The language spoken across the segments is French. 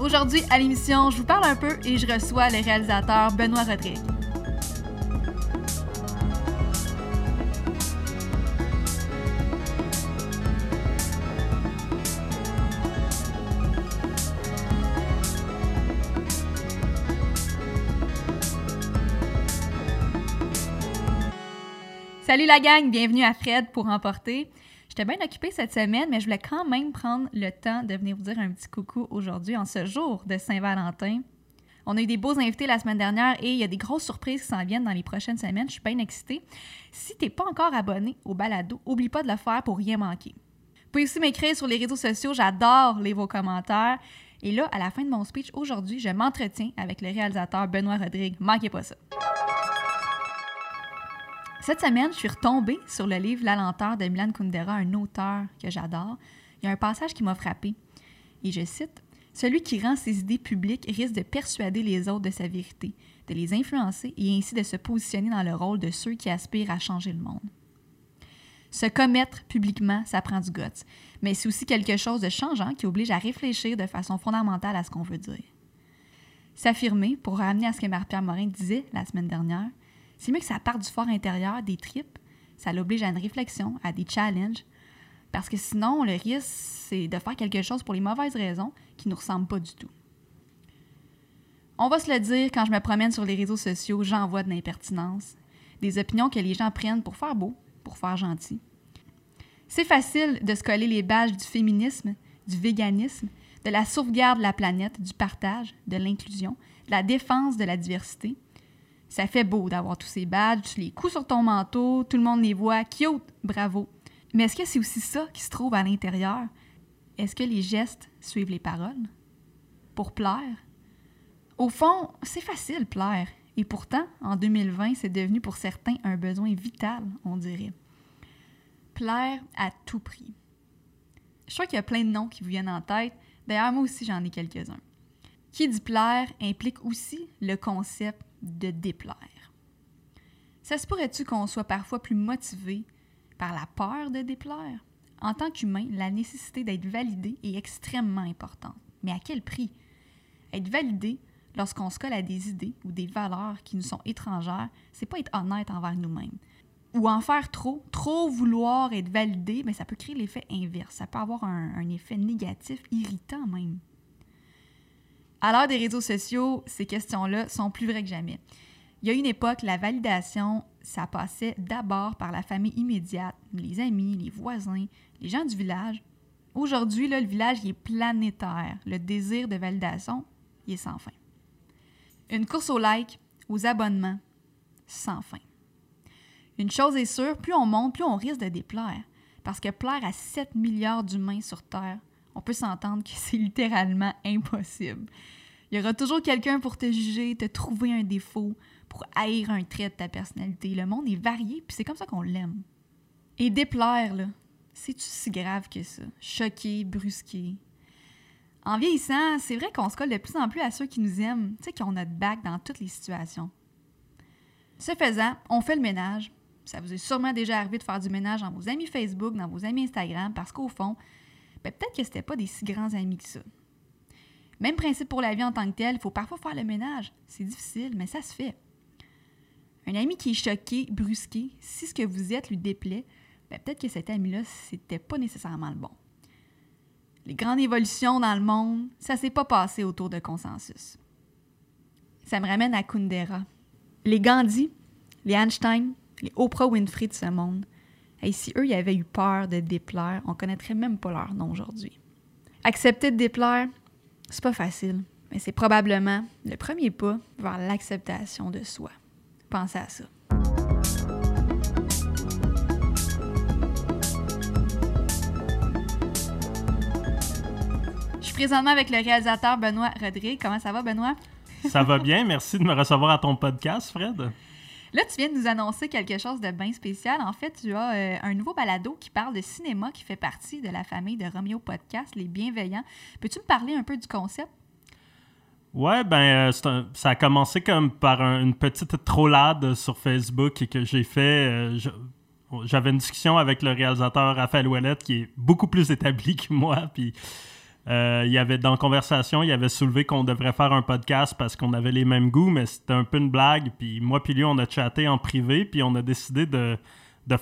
Aujourd'hui, à l'émission, je vous parle un peu et je reçois le réalisateur Benoît Rodrigue. Salut la gang, bienvenue à Fred pour emporter. J'étais bien occupée cette semaine, mais je voulais quand même prendre le temps de venir vous dire un petit coucou aujourd'hui, en ce jour de Saint-Valentin. On a eu des beaux invités la semaine dernière et il y a des grosses surprises qui s'en viennent dans les prochaines semaines. Je suis bien excitée. Si t'es pas encore abonné au balado, oublie pas de le faire pour rien manquer. Vous pouvez aussi m'écrire sur les réseaux sociaux, j'adore lire vos commentaires. Et là, à la fin de mon speech aujourd'hui, je m'entretiens avec le réalisateur Benoît Rodrigue. Manquez pas ça. Cette semaine, je suis retombée sur le livre La lenteur de Milan Kundera, un auteur que j'adore. Il y a un passage qui m'a frappé. Et je cite Celui qui rend ses idées publiques risque de persuader les autres de sa vérité, de les influencer et ainsi de se positionner dans le rôle de ceux qui aspirent à changer le monde. Se commettre publiquement, ça prend du guts, mais c'est aussi quelque chose de changeant qui oblige à réfléchir de façon fondamentale à ce qu'on veut dire. S'affirmer, pour ramener à ce que Marie-Pierre Morin disait la semaine dernière, c'est mieux que ça parte du fort intérieur, des tripes. Ça l'oblige à une réflexion, à des challenges. Parce que sinon, le risque, c'est de faire quelque chose pour les mauvaises raisons qui ne nous ressemblent pas du tout. On va se le dire, quand je me promène sur les réseaux sociaux, j'envoie de l'impertinence, des opinions que les gens prennent pour faire beau, pour faire gentil. C'est facile de se coller les badges du féminisme, du véganisme, de la sauvegarde de la planète, du partage, de l'inclusion, de la défense de la diversité, ça fait beau d'avoir tous ces badges, les coups sur ton manteau, tout le monde les voit, cute, bravo. Mais est-ce que c'est aussi ça qui se trouve à l'intérieur? Est-ce que les gestes suivent les paroles? Pour plaire? Au fond, c'est facile plaire. Et pourtant, en 2020, c'est devenu pour certains un besoin vital, on dirait. Plaire à tout prix. Je crois qu'il y a plein de noms qui vous viennent en tête. D'ailleurs, moi aussi, j'en ai quelques-uns. Qui dit plaire implique aussi le concept de déplaire. Ça se pourrait-tu qu'on soit parfois plus motivé par la peur de déplaire? En tant qu'humain, la nécessité d'être validé est extrêmement importante. Mais à quel prix? Être validé lorsqu'on se colle à des idées ou des valeurs qui nous sont étrangères, c'est pas être honnête envers nous-mêmes. Ou en faire trop, trop vouloir être validé, mais ça peut créer l'effet inverse. Ça peut avoir un, un effet négatif, irritant même. À l'heure des réseaux sociaux, ces questions-là sont plus vraies que jamais. Il y a une époque, la validation, ça passait d'abord par la famille immédiate, les amis, les voisins, les gens du village. Aujourd'hui, le village est planétaire. Le désir de validation, est sans fin. Une course aux likes, aux abonnements, sans fin. Une chose est sûre, plus on monte, plus on risque de déplaire. Parce que plaire à 7 milliards d'humains sur Terre, on peut s'entendre que c'est littéralement impossible. Il y aura toujours quelqu'un pour te juger, te trouver un défaut, pour haïr un trait de ta personnalité. Le monde est varié, puis c'est comme ça qu'on l'aime. Et déplaire, là, c'est-tu si grave que ça? Choquer, brusquer. En vieillissant, c'est vrai qu'on se colle de plus en plus à ceux qui nous aiment, tu sais, qui ont notre bac dans toutes les situations. Ce faisant, on fait le ménage. Ça vous est sûrement déjà arrivé de faire du ménage dans vos amis Facebook, dans vos amis Instagram, parce qu'au fond, peut-être que c'était pas des si grands amis que ça. Même principe pour la vie en tant que telle, il faut parfois faire le ménage. C'est difficile, mais ça se fait. Un ami qui est choqué, brusqué, si ce que vous êtes lui déplaît, ben, peut-être que cet ami-là, c'était pas nécessairement le bon. Les grandes évolutions dans le monde, ça s'est pas passé autour de consensus. Ça me ramène à Kundera. Les Gandhi, les Einstein, les Oprah Winfrey de ce monde, et si eux, ils avaient eu peur de déplaire, on connaîtrait même pas leur nom aujourd'hui. Accepter de déplaire, c'est pas facile, mais c'est probablement le premier pas vers l'acceptation de soi. Pensez à ça. Je suis présentement avec le réalisateur Benoît Rodrigue. Comment ça va, Benoît? ça va bien. Merci de me recevoir à ton podcast, Fred. Là, tu viens de nous annoncer quelque chose de bien spécial. En fait, tu as euh, un nouveau balado qui parle de cinéma qui fait partie de la famille de Romeo Podcast, Les Bienveillants. Peux-tu me parler un peu du concept? Ouais, ben, euh, ça a commencé comme par une petite trollade sur Facebook que j'ai fait. Euh, j'avais une discussion avec le réalisateur Raphaël Ouellette qui est beaucoup plus établi que moi, puis Euh, il y avait dans conversation, il avait soulevé qu'on devrait faire un podcast parce qu'on avait les mêmes goûts, mais c'était un peu une blague. Puis moi puis lui, on a chatté en privé, puis on a décidé de,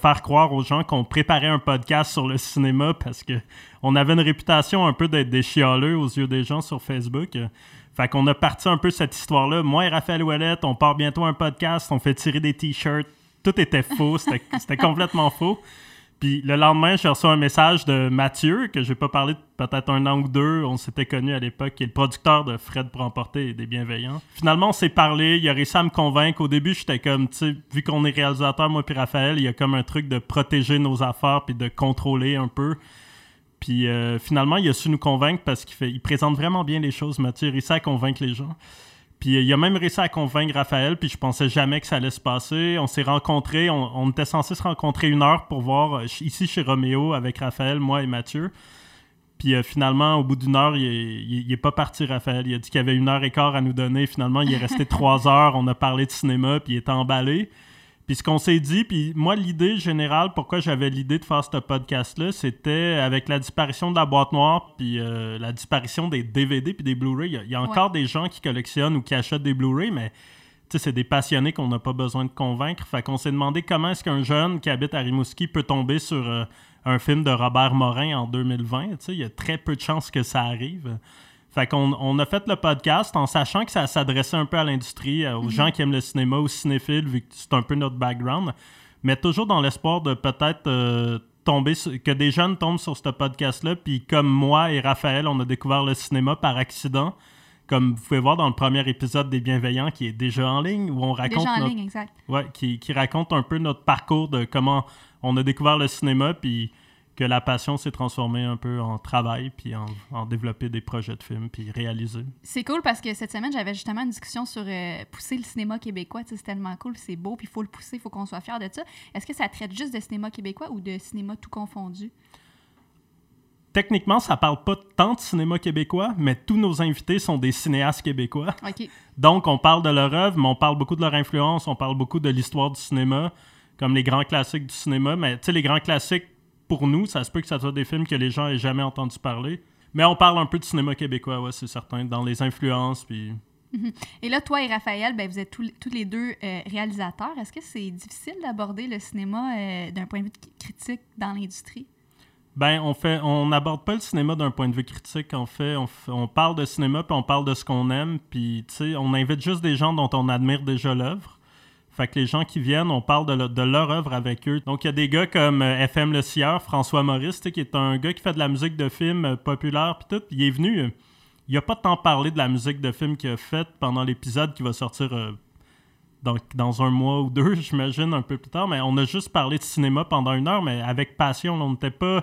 faire croire aux gens qu'on préparait un podcast sur le cinéma parce que on avait une réputation un peu d'être des aux yeux des gens sur Facebook. Fait qu'on a parti un peu cette histoire-là. Moi et Raphaël Ouellette, on part bientôt un podcast, on fait tirer des t-shirts. Tout était faux, c'était complètement faux. Puis le lendemain, j'ai reçu un message de Mathieu, que j'ai pas parlé peut-être un an ou deux. On s'était connus à l'époque, qui est le producteur de Fred pour emporter et des bienveillants. Finalement, on s'est parlé. Il a réussi à me convaincre. Au début, j'étais comme, tu sais, vu qu'on est réalisateur, moi puis Raphaël, il y a comme un truc de protéger nos affaires puis de contrôler un peu. Puis euh, finalement, il a su nous convaincre parce qu'il fait, il présente vraiment bien les choses. Mathieu il réussit à convaincre les gens. Puis il a même réussi à convaincre Raphaël, puis je pensais jamais que ça allait se passer. On s'est rencontrés, on, était censé se rencontrer une heure pour voir euh, ici chez Roméo avec Raphaël, moi et Mathieu. Puis euh, finalement, au bout d'une heure, il n'est pas parti, Raphaël. Il a dit qu'il avait une heure et quart à nous donner. Finalement, il est resté trois heures. On a parlé de cinéma, puis il est emballé. Puis ce qu'on s'est dit, puis moi, l'idée générale, pourquoi j'avais l'idée de faire ce podcast-là, c'était avec la disparition de la boîte noire, puis euh, la disparition des DVD puis des Blu-ray. Il y a, encore des gens qui collectionnent ou qui achètent des Blu-ray, mais c'est des passionnés qu'on n'a pas besoin de convaincre. Fait qu'on s'est demandé comment est-ce qu'un jeune qui habite à Rimouski peut tomber sur euh, un film de Robert Morin en 2020. Il y a très peu de chances que ça arrive. Fait qu'on on a fait le podcast en sachant que ça s'adressait un peu à l'industrie, euh, aux mhm. gens qui aiment le cinéma, aux cinéphiles, vu que c'est un peu notre background, mais toujours dans l'espoir de peut-être euh, tomber, que des jeunes tombent sur ce podcast-là, puis comme moi et Raphaël, on a découvert le cinéma par accident, comme vous pouvez voir dans le premier épisode des Bienveillants, qui est déjà en ligne, où on raconte... Déjà en ligne, exact. Ouais, qui, qui raconte un peu notre parcours de comment on a découvert le cinéma, puis que la passion s'est transformée un peu en travail, puis en, développer des projets de films, puis réaliser. C'est cool parce que cette semaine, j'avais justement une discussion sur euh, pousser le cinéma québécois. C'est tellement cool, c'est beau, puis il faut le pousser, il faut qu'on soit fier de ça. Est-ce que ça traite juste de cinéma québécois ou de cinéma tout confondu? Techniquement, ça parle pas tant de cinéma québécois, mais tous nos invités sont des cinéastes québécois. Donc, on parle de leur œuvre, mais on parle beaucoup de leur influence, on parle beaucoup de l'histoire du cinéma, comme les grands classiques du cinéma. Mais tu sais, les grands classiques pour nous, ça se peut que ça soit des films que les gens aient jamais entendu parler. Mais on parle un peu de cinéma québécois, ouais, c'est certain, dans les influences. Puis... Mhm. Et là, toi et Raphaël, ben, vous êtes tous, les deux euh, réalisateurs. Est-ce que c'est difficile d'aborder le cinéma euh, d'un point de vue critique dans l'industrie? Ben, on fait, on n'aborde pas le cinéma d'un point de vue critique. En fait, on, on parle de cinéma puis on parle de ce qu'on aime. Puis, tu sais, on invite juste des gens dont on admire déjà l'œuvre. Fait que les gens qui viennent, on parle de, leur œuvre avec eux. Donc, il y a des gars comme euh, FM Le Sieur, François Maurice, qui est un gars qui fait de la musique de film euh, populaire, puis tout. Il est venu, euh, il a pas tant parlé de la musique de film qu'il a faite pendant l'épisode qui va sortir dans, un mois ou deux, j'imagine, un peu plus tard. Mais on a juste parlé de cinéma pendant une heure, mais avec passion. On n'était pas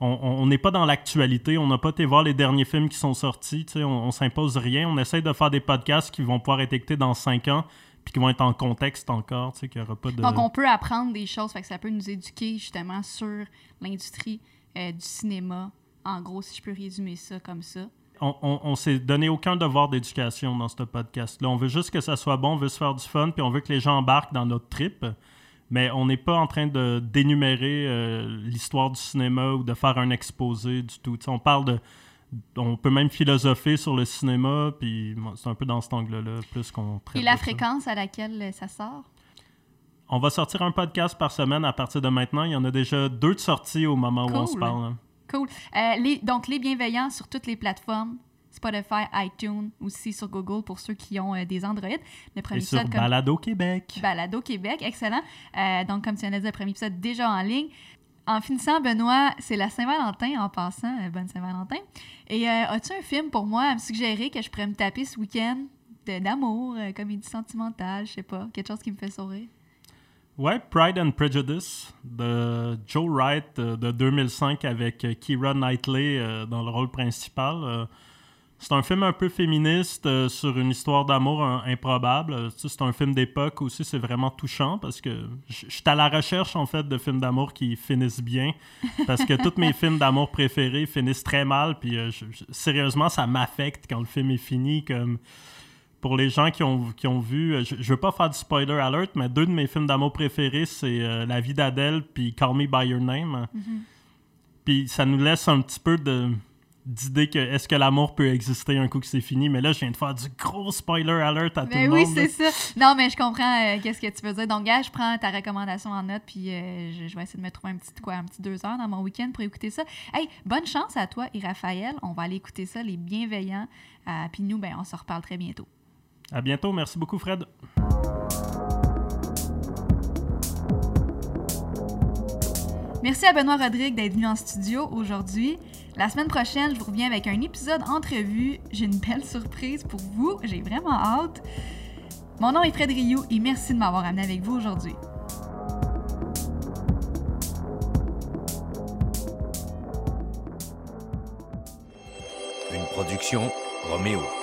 on n'est pas dans l'actualité, on n'a pas été voir les derniers films qui sont sortis, on, on s'impose rien, on essaie de faire des podcasts qui vont pouvoir être écoutés dans cinq ans, puis qui vont être en contexte encore, tu sais, qu'il n'y aura pas de... Donc, on peut apprendre des choses, fait que ça peut nous éduquer justement sur l'industrie euh, du cinéma, en gros, si je peux résumer ça comme ça. On, on, s'est donné aucun devoir d'éducation dans ce podcast-là. On veut juste que ça soit bon, on veut se faire du fun, puis on veut que les gens embarquent dans notre trip. Mais on n'est pas en train de d'énumérer euh, l'histoire du cinéma ou de faire un exposé du tout. on parle de, on peut même philosopher sur le cinéma, puis c'est un peu dans cet angle-là, plus qu'on traite. Et la fréquence à laquelle ça sort? On va sortir un podcast par semaine à partir de maintenant. Il y en a déjà deux de sorties au moment où on se parle. Hein. Cool. Euh, donc, les bienveillants sur toutes les plateformes. Spotify, iTunes, aussi sur Google pour ceux qui ont euh, des Android. Le premier Et sur Balado Québec. Balado Québec, excellent. Euh, donc, comme tu viens de dire, le premier épisode déjà en ligne. En finissant, Benoît, c'est la Saint-Valentin en passant. Euh, bonne Saint-Valentin. Et euh, as-tu un film pour moi à me suggérer que je pourrais me taper ce week-end d'amour, euh, comédie sentimentale, je sais pas, quelque chose qui me fait sourire? Ouais, Pride and Prejudice de Joe Wright de 2005 avec Keira Knightley dans le rôle principal. C'est un film un peu féministe euh, sur une histoire d'amour improbable. c'est un film d'époque aussi, c'est vraiment touchant parce que je suis à la recherche en fait de films d'amour qui finissent bien parce que tous mes films d'amour préférés finissent très mal. Puis euh, sérieusement, ça m'affecte quand le film est fini. Comme pour les gens qui ont, qui ont vu, euh, je, je veux pas faire du spoiler alert, mais deux de mes films d'amour préférés, c'est La vie d'Adèle puis Call Me by Your Name. Mm-hmm. Puis ça nous laisse un petit peu de d'idée que est-ce que l'amour peut exister un coup que c'est fini. Mais là, je viens de faire du gros spoiler alert à tout Ben le oui, monde. c'est ça. Non, mais je comprends euh, qu'est-ce que tu veux dire. Donc, gars, je prends ta recommandation en note, puis euh, je, je vais essayer de me trouver un petit, quoi, un petit deux heures dans mon week-end pour écouter ça. Hey, bonne chance à toi et Raphaël. On va aller écouter ça, les bienveillants. Euh, puis nous, ben, on se reparle très bientôt. À bientôt. Merci beaucoup, Fred. Merci à Benoît Rodrigue d'être venu en studio aujourd'hui. La semaine prochaine, je vous reviens avec un épisode entrevue. J'ai une belle surprise pour vous. J'ai vraiment hâte. Mon nom est Fred Rioux et merci de m'avoir amené avec vous aujourd'hui. Une production Roméo.